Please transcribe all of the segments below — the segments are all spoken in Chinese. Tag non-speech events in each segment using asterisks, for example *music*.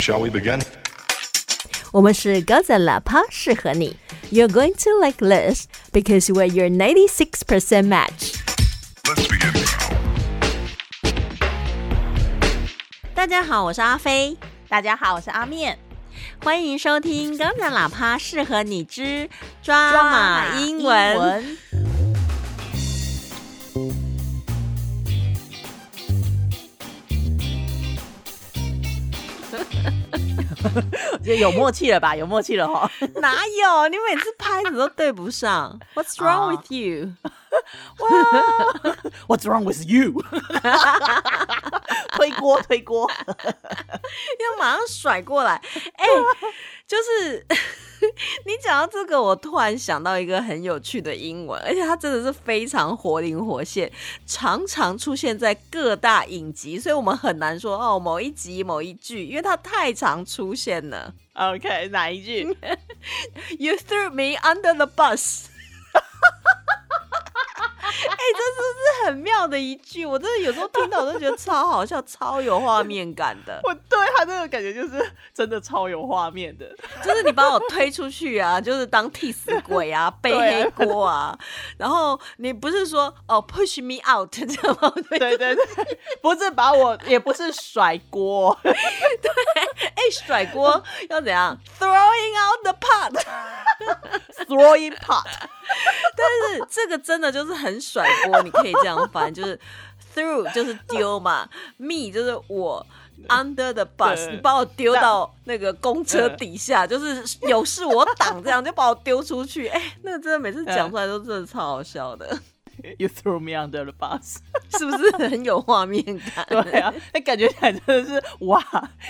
Shall we begin? 我们是高赞喇叭，适合你。You're going to like this because we're your 96% match. Let's begin. 大家好，我是阿飞，大家好，我是阿面。欢迎收听高赞喇叭，适合你之抓马英文。文 我觉得有默契了吧？有默契了哈。*laughs* 哪有？你每次拍子都对不上。What's wrong with you？What's *laughs* wrong with you？推 *laughs* 锅推锅，要马上甩过来。哎、就是 *laughs* 你讲到这个，我突然想到一个很有趣的英文，而且它真的是非常活灵活现，常常出现在各大影集，所以我们很难说哦某一集某一句，因为它太常出现了。*laughs* OK，哪一句？*laughs* You threw me under the bus。哎、这是不是很妙的一句？我真的有时候听到我都觉得超好笑，超有画面感的。我对他这个感觉就是真的超有画面的。就是你把我推出去啊，就是当替死鬼啊，背黑锅啊。然后你不是说哦 push me out 这样吗？对对对对，不是把我，也不是甩锅，*laughs* 对哎，甩锅要怎样？throwing out the pot。*laughs* throwing pot。*laughs* *laughs* 但是这个真的就是很甩锅，你可以这样翻，就是 through 就是丢嘛，me 就是我。Under the bus，你把我丢到那个公车底下，就是有事我挡，这样就把我丢出去。哎、那个真的每次讲出来都真的超好笑的，You threw me under the bus。*laughs* 是不是很有画面感？对啊，那感觉起来真的是哇，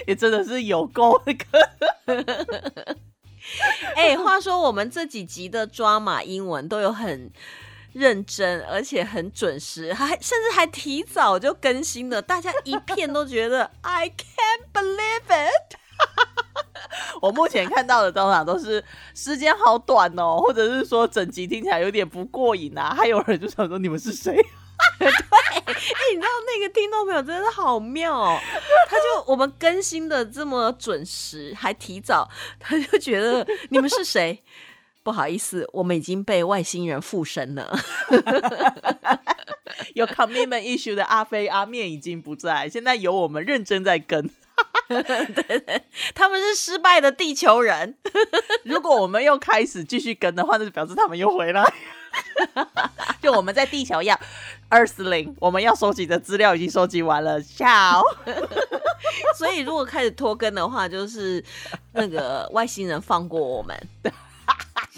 也真的是有够那个。*laughs* 哎、话说我们这几集的抓马英文都有很认真，而且很准时，还甚至还提早就更新了，大家一片都觉得 *laughs* I can't believe it。*laughs* 我目前看到的通常都是时间好短哦，或者是说整集听起来有点不过瘾啊。还有人就想说你们是谁？*laughs* 哎、你知道那个听众朋友真的是好妙哦，他就我们更新的这么准时，还提早，他就觉得你们是谁？*laughs* 不好意思，我们已经被外星人附身了。*laughs* 有 commitment issue 的阿飞阿面已经不在，现在由我们认真在跟。他们是失败的地球人。如果我们又开始继续跟的话，那就表示他们又回来。就我们在地球要 Earthling，我们要收集的资料已经收集完了。ciao。*laughs* 所以如果开始拖更的话，就是那个外星人放过我们。*laughs*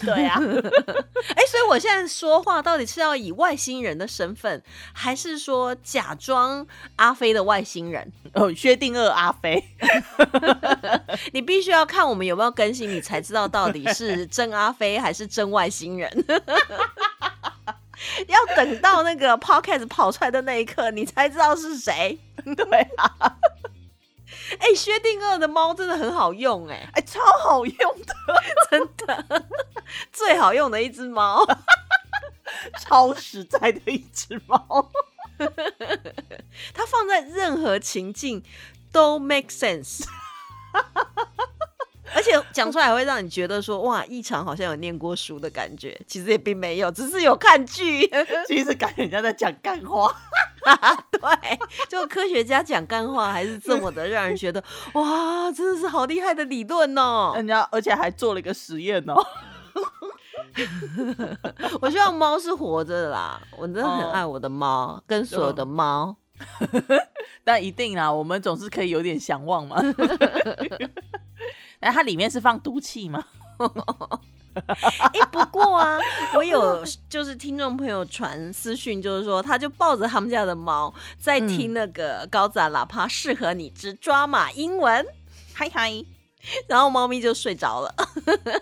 对啊，*laughs* 哎、所以我现在说话到底是要以外星人的身份，还是说假装阿飞的外星人？哦，薛定谔阿飞。你必须要看我们有没有更新，你才知道到底是真阿飞还是真外星人。要等到那个 podcast 跑出来的那一刻，你才知道是谁。*laughs* 对啊，哎、薛定谔的猫真的很好用、哎，哎，超好用的，*laughs* 真的最好用的一只猫。*laughs* 超实在的一只猫。它放在任何情境都 make sense，而且讲出来还会让你觉得说哇，异常好像有念过书的感觉，其实也并没有，只是有看剧。其实感觉人家在讲干话。*laughs* 对，就科学家讲干话还是这么的让人觉得哇，真的是好厉害的理论哦。人家而且还做了一个实验哦。*laughs* 我希望猫是活着的啦，我真的很爱我的猫，跟所有的猫。*laughs* 但一定啦，我们总是可以有点想望嘛。*laughs* 那它里面是放毒气吗？哎、不过啊，我有就是听众朋友传私讯，就是说他就抱着他们家的猫在听那个高赞喇叭，适合你之抓马英文，嗨嗨，然后猫咪就睡着了。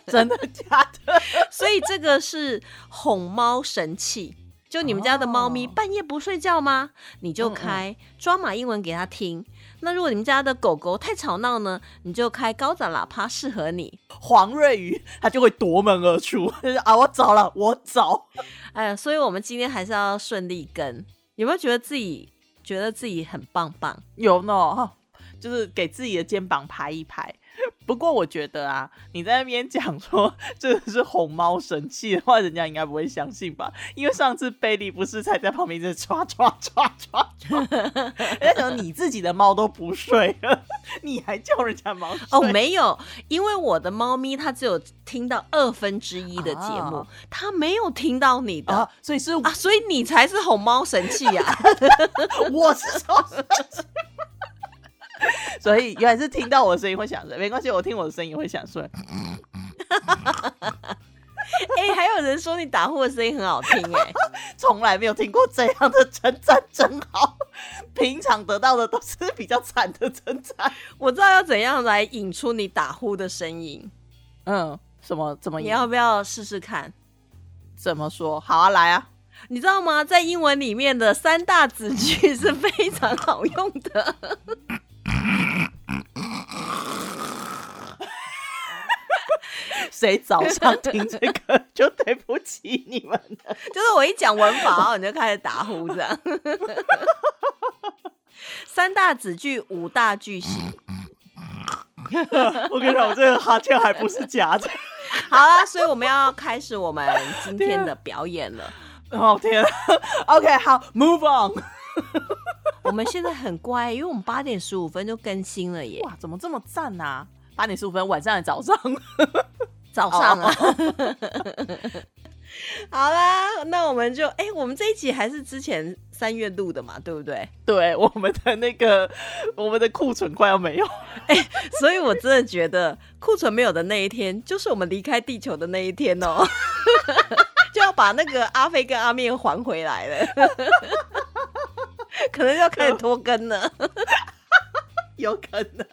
真的假的？*laughs* 所以这个是哄猫神器。就你们家的猫咪哦半夜不睡觉吗？你就开抓马英文给它听。那如果你们家的狗狗太吵闹呢，你就开高赞喇叭，适合你。黄瑞宇他就会夺门而出，*laughs* 啊，我走了，我走。哎呀，所以我们今天还是要顺利跟。有没有觉得自己觉得自己很棒棒？有呢，哈就是给自己的肩膀拍一拍。*laughs* 不过我觉得啊，你在那边讲说 *laughs* 这个是哄猫神器的话，人家应该不会相信吧？因为上次贝利不是才在旁边在唰唰唰唰唰，*laughs* 人家讲你自己的猫都不睡了，你还叫人家猫睡？哦，没有，因为我的猫咪它只有听到二分之一的节目，啊它没有听到你的所以是啊所以你才是哄猫神器啊！我是超生气。*laughs* 所以原来是听到我的声音会想睡，没关系，我听我的声音会想睡。*laughs* 哎、还有人说你打呼的声音很好听、哎，*laughs* 从来没有听过这样的称赞，真好。平常得到的都是比较惨的称赞。我知道要怎样来引出你打呼的声音，嗯，什么怎么你要不要试试看？怎么说？好啊，来啊！你知道吗？在英文里面的三大子句是非常好用的。谁早上听这个就对不起你们了。就是我一讲文法，你就开始打呼这样。*laughs* 三大子句，五大句型。*laughs* 我跟你讲，我这个哈欠还不是假的。好啦，所以我们要开始我们今天的表演了。*laughs* 哦天，OK，好，Move on。我们现在很乖，因为我们八点十五分就更新了耶，哇，怎么这么赞啊？八点十五分，晚上的早上。早上啊。*laughs* 好啦，那我们就哎、我们这一集还是之前三月录的嘛，对不对？对，我们的那个，我们的库存快要没有。所以我真的觉得库存没有的那一天，就是我们离开地球的那一天哦，*laughs* 就要把那个阿飞跟阿面还回来了，*laughs* 可能就要开始拖更了。有可能，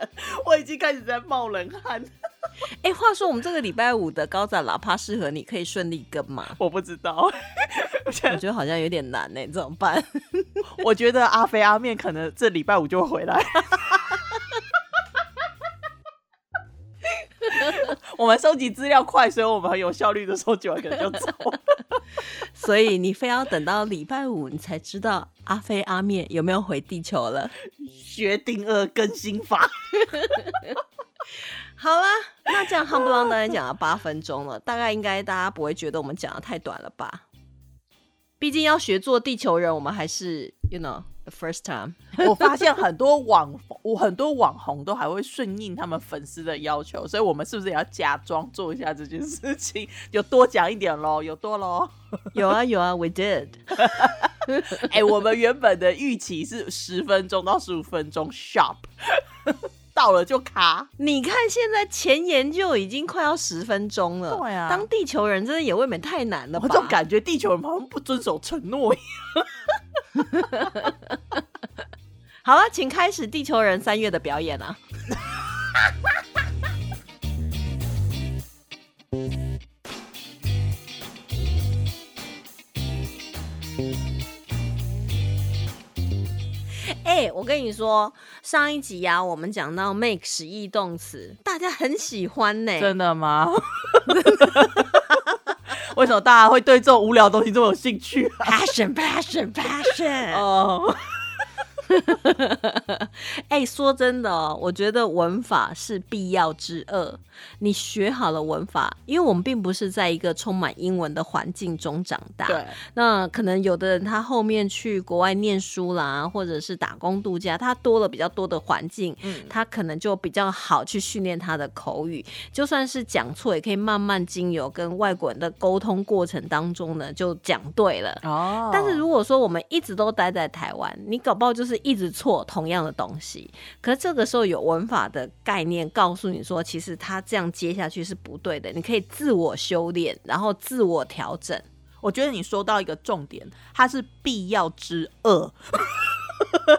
我已经开始在冒冷汗。*laughs* 哎、话说我们这个礼拜五的高展喇叭适合你，可以顺利跟吗？我不知道，*laughs* 我觉得好像有点难呢、怎么办？*laughs* 我觉得阿飞阿面可能这礼拜五就会回来。我们收集资料快，所以我们很有效率的收集完可能就走。所以你非要等到礼拜五，你才知道阿飞阿面有没有回地球了。薛定谔更新法，*laughs* *laughs* 好啦，那这样夯不啷当然讲了八分钟了，大概应该大家不会觉得我们讲的太短了吧？毕竟要学做地球人，我们还是 you know the first time。*laughs* 我发现很多网我很多网红都还会顺应他们粉丝的要求，所以我们是不是也要假装做一下这件事情？有多讲一点喽，有多喽。有啊有啊，we did。*laughs* 哎、我们原本的预期是十分钟到十五分钟，sharp，*laughs* 到了就卡。你看现在前言就已经快要十分钟了。对啊当地球人真的也未免太难了吧？我总感觉地球人好像不遵守承诺一样。*laughs* 好了，请开始地球人三月的表演啊！*laughs* 哎、我跟你说，上一集呀、我们讲到 make 实义动词，大家很喜欢呢、真的吗？*laughs* 为什么大家会对这种无聊的东西这么有兴趣、啊？passion passion passion。哦，*laughs* 哎、说真的哦，我觉得文法是必要之二。你学好了文法，因为我们并不是在一个充满英文的环境中长大。对，那可能有的人他后面去国外念书啦，或者是打工度假，他多了比较多的环境，嗯他可能就比较好去训练他的口语。就算是讲错，也可以慢慢经由跟外国人的沟通过程当中呢，就讲对了。哦但是如果说我们一直都待在台湾，你搞不好就是一直错同样的东西。可是这个时候有文法的概念告诉你说，其实他这样接下去是不对的，你可以自我修炼，然后自我调整。我觉得你说到一个重点，它是必要之恶，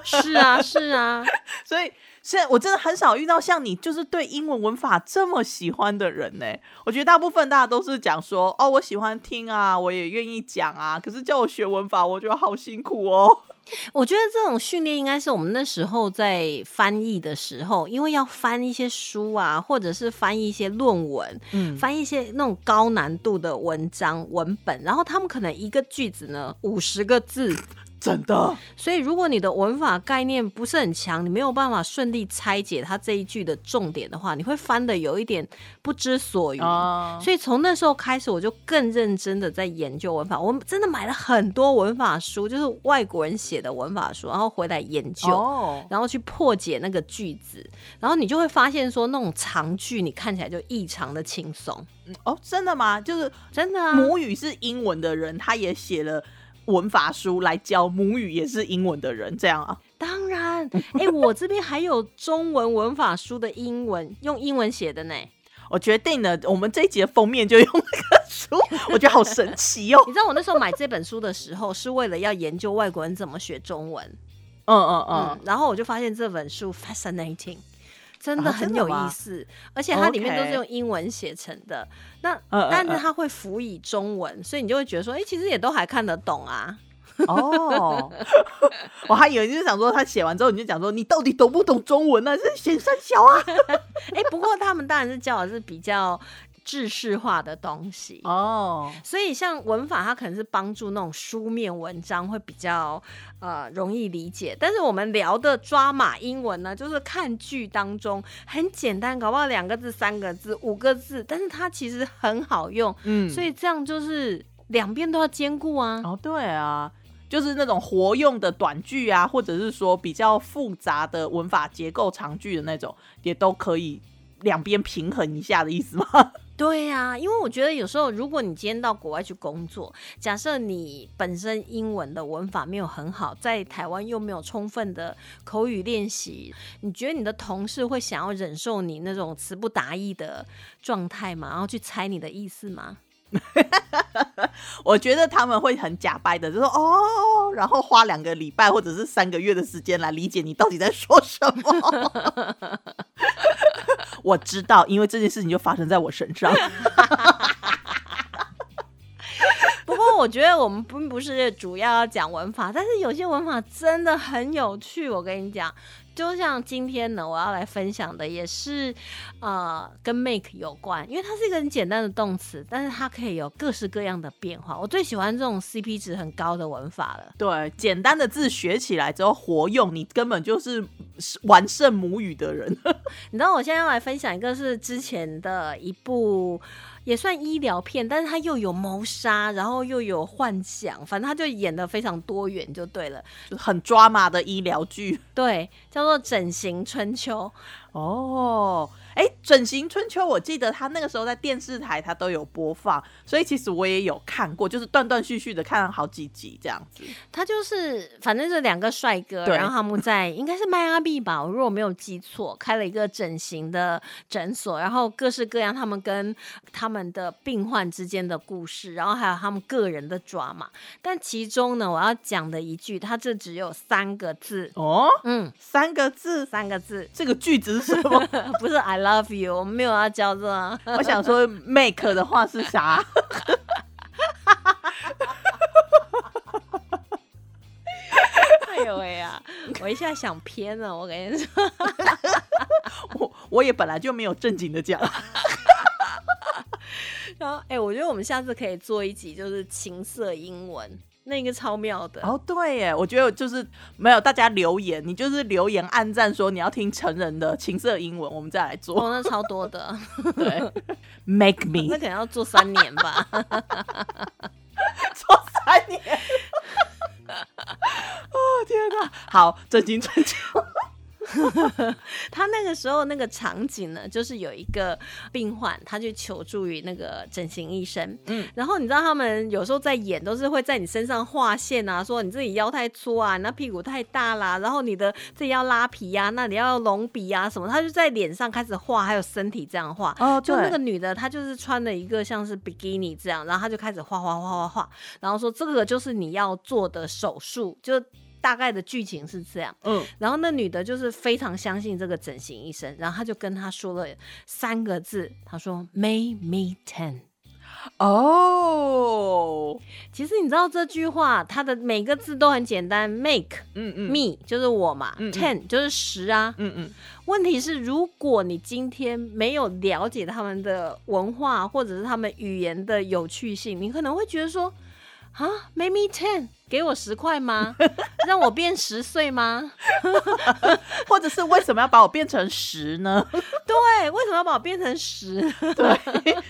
是啊，*laughs* 是啊，所以现在我真的很少遇到像你，就是对英文文法这么喜欢的人呢。我觉得大部分大家都是讲说，哦，我喜欢听啊，我也愿意讲啊，可是叫我学文法，我觉得好辛苦哦。我觉得这种训练应该是我们那时候在翻译的时候，因为要翻一些书啊，或者是翻译一些论文，嗯，翻译一些那种高难度的文章文本，然后他们可能一个句子呢五十个字，真的，所以如果你的文法概念不是很强，你没有办法顺利拆解它这一句的重点的话，你会翻的有一点不知所云。哦，所以从那时候开始，我就更认真的在研究文法。我真的买了很多文法书，就是外国人写的文法书，然后回来研究，哦，然后去破解那个句子，然后你就会发现说，那种长句你看起来就异常的轻松，哦，真的吗？就是真的啊。母语是英文的人，他也写了文法书来教母语也是英文的人，这样啊？当然，*laughs* 哎、我这边还有中文文法书的英文，用英文写的呢。我决定了，我们这一集的封面就用那个书，*laughs* 我觉得好神奇哦。你知道我那时候买这本书的时候，是为了要研究外国人怎么学中文。嗯嗯嗯嗯，，然后我就发现这本书 fascinating，真的啊很有意思，而且它里面都是用英文写成的。那但是它会辅以中文，所以你就会觉得说，哎、其实也都还看得懂啊。哦，*laughs* 我还以为就是想说他写完之后你就讲说你到底懂不懂中文呢、是写三小啊？*laughs* 哎、不过他们当然是教的是比较制式化的东西。哦，所以像文法，它可能是帮助那种书面文章会比较呃容易理解，但是我们聊的抓马英文呢，就是看剧当中很简单，搞不好两个字、三个字、五个字，但是它其实很好用，嗯，所以这样就是两边都要兼顾啊。哦，对啊。就是那种活用的短句啊，或者是说比较复杂的文法结构长句的那种，也都可以两边平衡一下的意思吗？对呀、因为我觉得有时候，如果你今天到国外去工作，假设你本身英文的文法没有很好，在台湾又没有充分的口语练习，你觉得你的同事会想要忍受你那种词不达意的状态吗？然后去猜你的意思吗？*laughs* 我觉得他们会很假掰的，就说哦，然后花两个礼拜或者是三个月的时间来理解你到底在说什么。*laughs* 我知道，因为这件事情就发生在我身上。*laughs* 我觉得我们并不是主要要讲文法，但是有些文法真的很有趣。我跟你讲，就像今天呢，我要来分享的也是呃跟 make 有关，因为它是一个很简单的动词，但是它可以有各式各样的变化。我最喜欢这种 CP 值很高的文法了。对，简单的字学起来之后活用，你根本就是完胜母语的人。*laughs* 你知道我现在要来分享一个是之前的一部也算医疗片，但是他又有谋杀，然后又有幻想，反正他就演的非常多元就对了。很抓马的医疗剧对，叫做《整形春秋》。哦。哎，整形春秋，我记得他那个时候在电视台他都有播放，所以其实我也有看过，就是断断续续的看了好几集这样子。他就是反正是两个帅哥，然后他们在应该是迈阿密吧，我如果没有记错，开了一个整形的诊所，然后各式各样他们跟他们的病患之间的故事，然后还有他们个人的抓嘛。但其中呢，我要讲的一句，它这只有三个字，哦，嗯，三个字，三个字，这个句子是什么？*laughs* 不是 I love you，我们没有要教这个。*laughs* 我想说 make 的话是啥？*laughs* 哎呦喂呀，我一下想偏了，我跟你说。我我也本来就没有正经的讲。然后，哎、我觉得我们下次可以做一集，就是情色英文，那个超妙的。哦，对耶，我觉得就是没有大家留言，你就是留言暗赞说你要听成人的情色英文，我们再来做。哦，那超多的，*laughs* 对，make me 那可能要做三年吧。*laughs* 做三年。*laughs* 哦天哪！好，正经正经。*laughs* 他那个时候那个场景呢，就是有一个病患，他去求助于那个整形医生，嗯。嗯，然后你知道他们有时候在演，都是会在你身上画线啊，说你自己腰太粗啊，你那屁股太大啦，然后你的自己要拉皮呀、那你要隆鼻啊什么，他就在脸上开始画，还有身体这样画。哦就那个女的，她就是穿了一个像是比基尼这样，然后她就开始画画画画画，然后说这个就是你要做的手术，就大概的剧情是这样。嗯，然后那女的就是非常相信这个整形医生，然后她就跟他说了三个字，她说 “Make me ten”。哦，其实你知道这句话，它的每个字都很简单，“make 嗯嗯 me” 就是我嘛嗯嗯，“ten” 就是十啊。嗯嗯，问题是，如果你今天没有了解他们的文化或者是他们语言的有趣性，你可能会觉得说啊，make me ten，给我十块吗？*laughs* 让我变十岁吗？*laughs* 或者是为什么要把我变成十呢？*laughs* 对，为什么要把我变成十？对，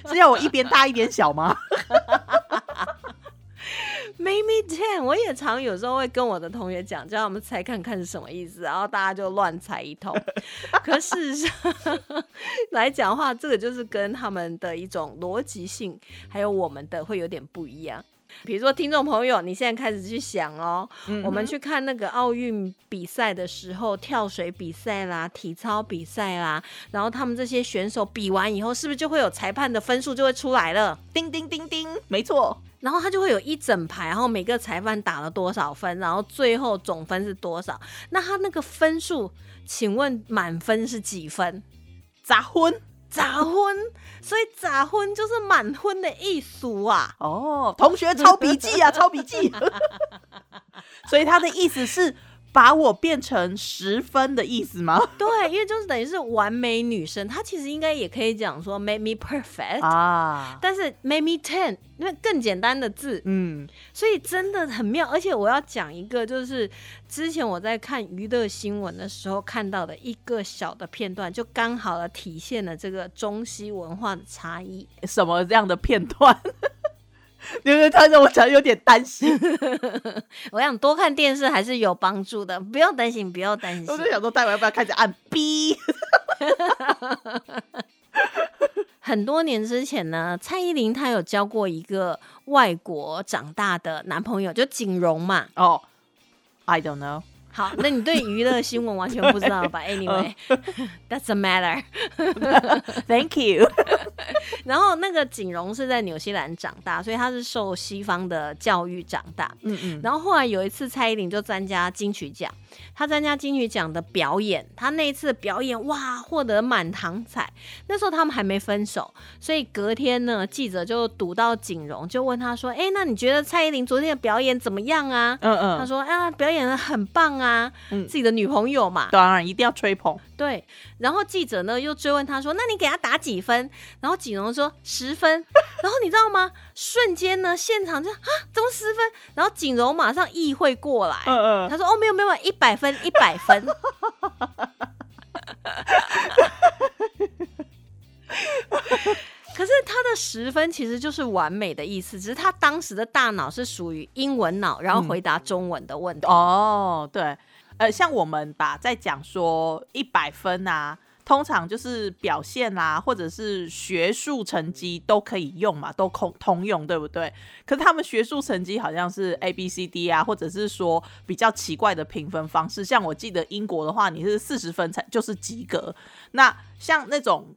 是要我一边大一边小吗？Make me ten，我也常有时候会跟我的同学讲，叫他们猜看看是什么意思，然后大家就乱猜一通。可事实上来讲的话，这个就是跟他们的一种逻辑性，还有我们的会有点不一样。比如说，听众朋友，你现在开始去想哦，我们去看那个奥运比赛的时候，跳水比赛啦、体操比赛啦，然后他们这些选手比完以后，是不是就会有裁判的分数就会出来了？叮叮叮叮，没错。然后他就会有一整排，然后每个裁判打了多少分，然后最后总分是多少？那他那个分数，请问满分是几分？砸昏砸昏，所以砸昏就是满分的艺术啊！哦，同学抄笔记啊，抄笔记。*laughs* 所以他的意思是把我变成十分的意思吗？*laughs* 对，因为就是等于是完美女生，她其实应该也可以讲说 make me perfect，、啊，但是 make me ten，因为更简单的字，嗯，所以真的很妙，而且我要讲一个，就是之前我在看娱乐新闻的时候看到的一个小的片段，就刚好的体现了这个中西文化的差异。什么这样的片段？因为他让我讲有点担心，*laughs* 我想多看电视还是有帮助的，不用担心，不用担心我。就想说，待会要不要开始按 *laughs* B？很多年之前呢，蔡依林她有交过一个外国长大的男朋友，就景荣嘛。哦、i don't know。好，那你对娱乐新闻完全不知道吧？*laughs* Anyway，that's a matter。Thank you。然后那个景荣是在纽西兰长大，所以他是受西方的教育长大。嗯嗯，然后后来有一次，蔡依林就参加金曲奖，她参加金曲奖的表演，她那一次的表演哇，获得满堂彩。那时候他们还没分手，所以隔天呢，记者就堵到景荣，就问他说：“哎，那你觉得蔡依林昨天的表演怎么样啊？”嗯嗯，他说：“啊，表演的很棒啊，嗯自己的女朋友嘛。”当然一定要吹捧。对，然后记者呢又追问他说：“那你给他打几分？”然后景荣说：“十分。”然后你知道吗？瞬间呢，现场就啊，怎么十分？然后景柔马上意会过来，嗯嗯，他说：“哦，没有没有，一百分，一百分。”可是他的十分其实就是完美的意思，只是他当时的大脑是属于英文脑，然后回答中文的问题。哦，对，呃，像我们吧，在讲说一百分啊，通常就是表现啊，或者是学术成绩都可以用嘛，都通通用，对不对？可是他们学术成绩好像是 A B C D 啊，或者是说比较奇怪的评分方式。像我记得英国的话，你是四十分才就是及格。那像那种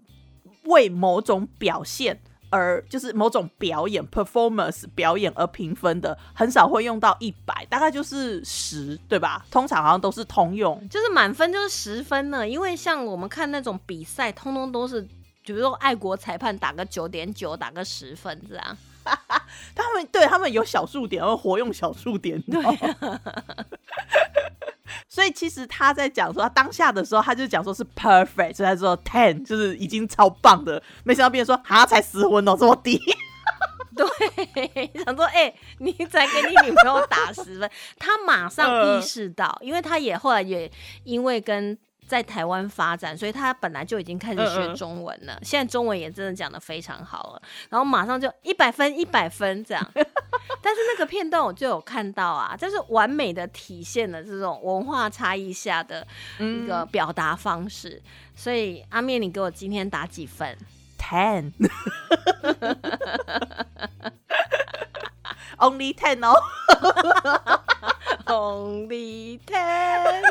为某种表现。而就是某种表演 performance 表演而评分的，很少会用到一百，大概就是十，对吧？通常好像都是通用。就是满分就是十分呢，因为像我们看那种比赛，通通都是，比如说爱国裁判打个九点九，打个十分这样。他们对他们有小数点，而活用小数点。对、*laughs* 所以其实他在讲说，他当下的时候，他就讲说是 perfect，所以他说 ten 就是已经超棒的。没想到别人说，啊，才十分哦，这么低。*laughs* 对，想说，哎、你才给你女朋友打十分，他马上意识到，因为他也后来也因为跟在台湾发展，所以他本来就已经开始学中文了，现在中文也真的讲的非常好了，然后马上就一百分一百分这样。*laughs* 但是那个片段我就有看到啊，就是完美的体现了这种文化差异下的一个表达方式。所以阿面，你给我今天打几分？ten。*laughs* Only ten 哦，*laughs* Only ten。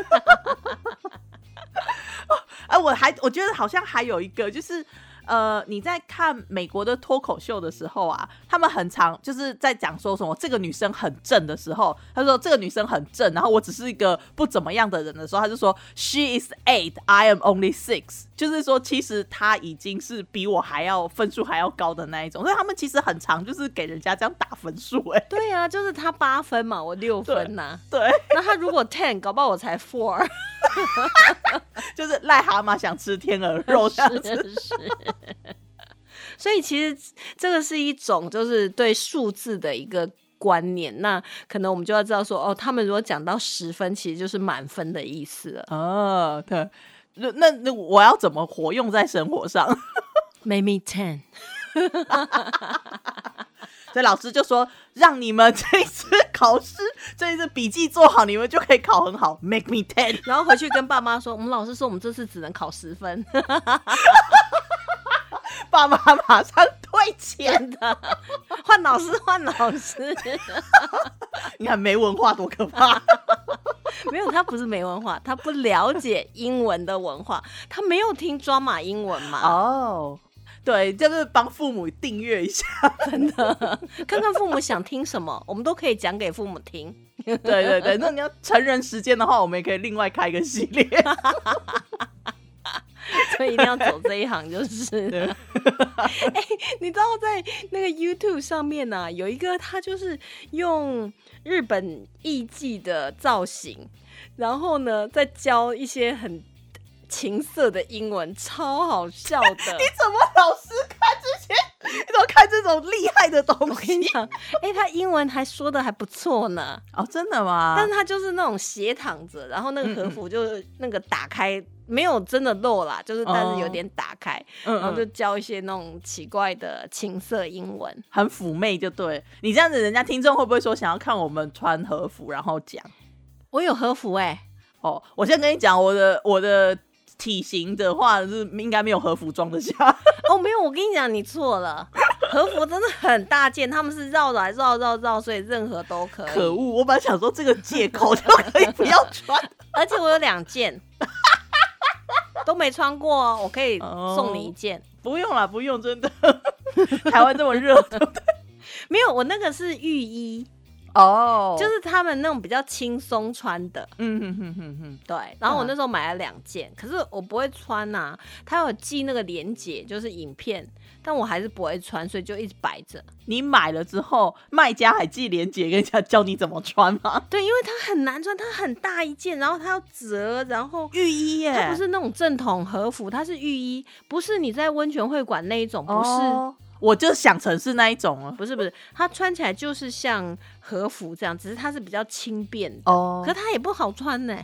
*laughs* 哎、我还我觉得好像还有一个，就是呃，你在看美国的脱口秀的时候啊，他们很常就是在讲说什么这个女生很正的时候，他说这个女生很正，然后我只是一个不怎么样的人的时候，他就说 She is eight, I am only six，就是说其实她已经是比我还要分数还要高的那一种，所以他们其实很常就是给人家这样打分数、哎，对啊，就是他八分嘛，我六分呐、对，那他如果 ten，搞不好我才 four。*laughs* 就是癞蛤蟆想吃天鹅肉这样子。是是。*laughs* 所以其实这个是一种就是对数字的一个观念，那可能我们就要知道说，哦，他们如果讲到十分，其实就是满分的意思了。哦，对，那那那我要怎么活用在生活上？*laughs* Maybe ten，*laughs* 所以老师就说，让你们这一次考试，这一次笔记做好，你们就可以考很好，make me ten。然后回去跟爸妈说，我们老师说我们这次只能考十分，爸妈马上退钱。的。*laughs* 换老师，换老师，*laughs* 你看没文化多可怕！*laughs* 没有，他不是没文化，他不了解英文的文化，他没有听抓马英文嘛。哦，对，就是帮父母订阅一下。真的，看看父母想听什么，我们都可以讲给父母听。对对对，那你要成人时间的话，我们也可以另外开一个系列。*laughs* 所以一定要走这一行就是了。*laughs* *laughs* 哎、你知道在那个 YouTube 上面呢、有一个他就是用日本艺伎的造型，然后呢再教一些很情色的英文，超好笑的。你怎么老是看这些？你怎么看这种厉害的东我跟你西？讲，哎、他英文还说的还不错呢。哦，真的吗？但是他就是那种斜躺着，然后那个和服就是那个打开，没有真的漏啦，就是但是有点打开，嗯然后就嗯，教一些那种奇怪的情色英文。很妩媚，就对你这样子，人家听众会不会说想要看我们穿和服，然后讲？我有和服哎、哦，我先跟你讲，我的我的体型的话是应该没有和服装得下。*laughs* 哦，没有，我跟你讲，你错了。和服真的很大件，他们是绕来绕绕绕，所以任何都可以。可恶！我本来想说这个借口 *laughs* 就可以不要穿。而且我有两件，*laughs* 都没穿过哦，我可以送你一件。不用了，不用，真的。*laughs* 台湾这么热，对不对？没有，我那个是浴衣，哦。就是他们那种比较轻松穿的。嗯哼哼哼哼，对，然后我嗯。那时候买了两件，可是我不会穿呐、他有寄那个链接，就是影片，但我还是不会穿，所以就一直摆着。你买了之后，卖家还寄链接跟人家教你怎么穿吗？*laughs* 对，因为它很难穿，它很大一件，然后它要折，然后浴衣耶，它不是那种正统和服，它是浴衣，不是你在温泉会馆那一种，不是。哦我就想成是那一种了。不是不是，它穿起来就是像和服这样，只是它是比较轻便的，哦可它也不好穿呢、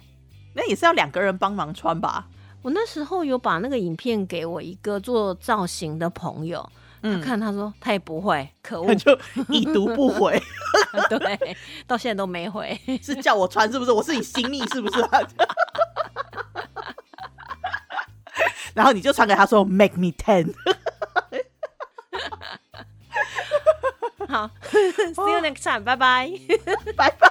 那也是要两个人帮忙穿吧？我那时候有把那个影片给我一个做造型的朋友，看他说他也不会，可恶，就已读不回，*laughs* 对，到现在都没回。是叫我穿是不是？我是你新密是不是？*laughs* 然后你就传给他说 “make me ten”，*laughs* 好，see you next time，拜拜。拜拜。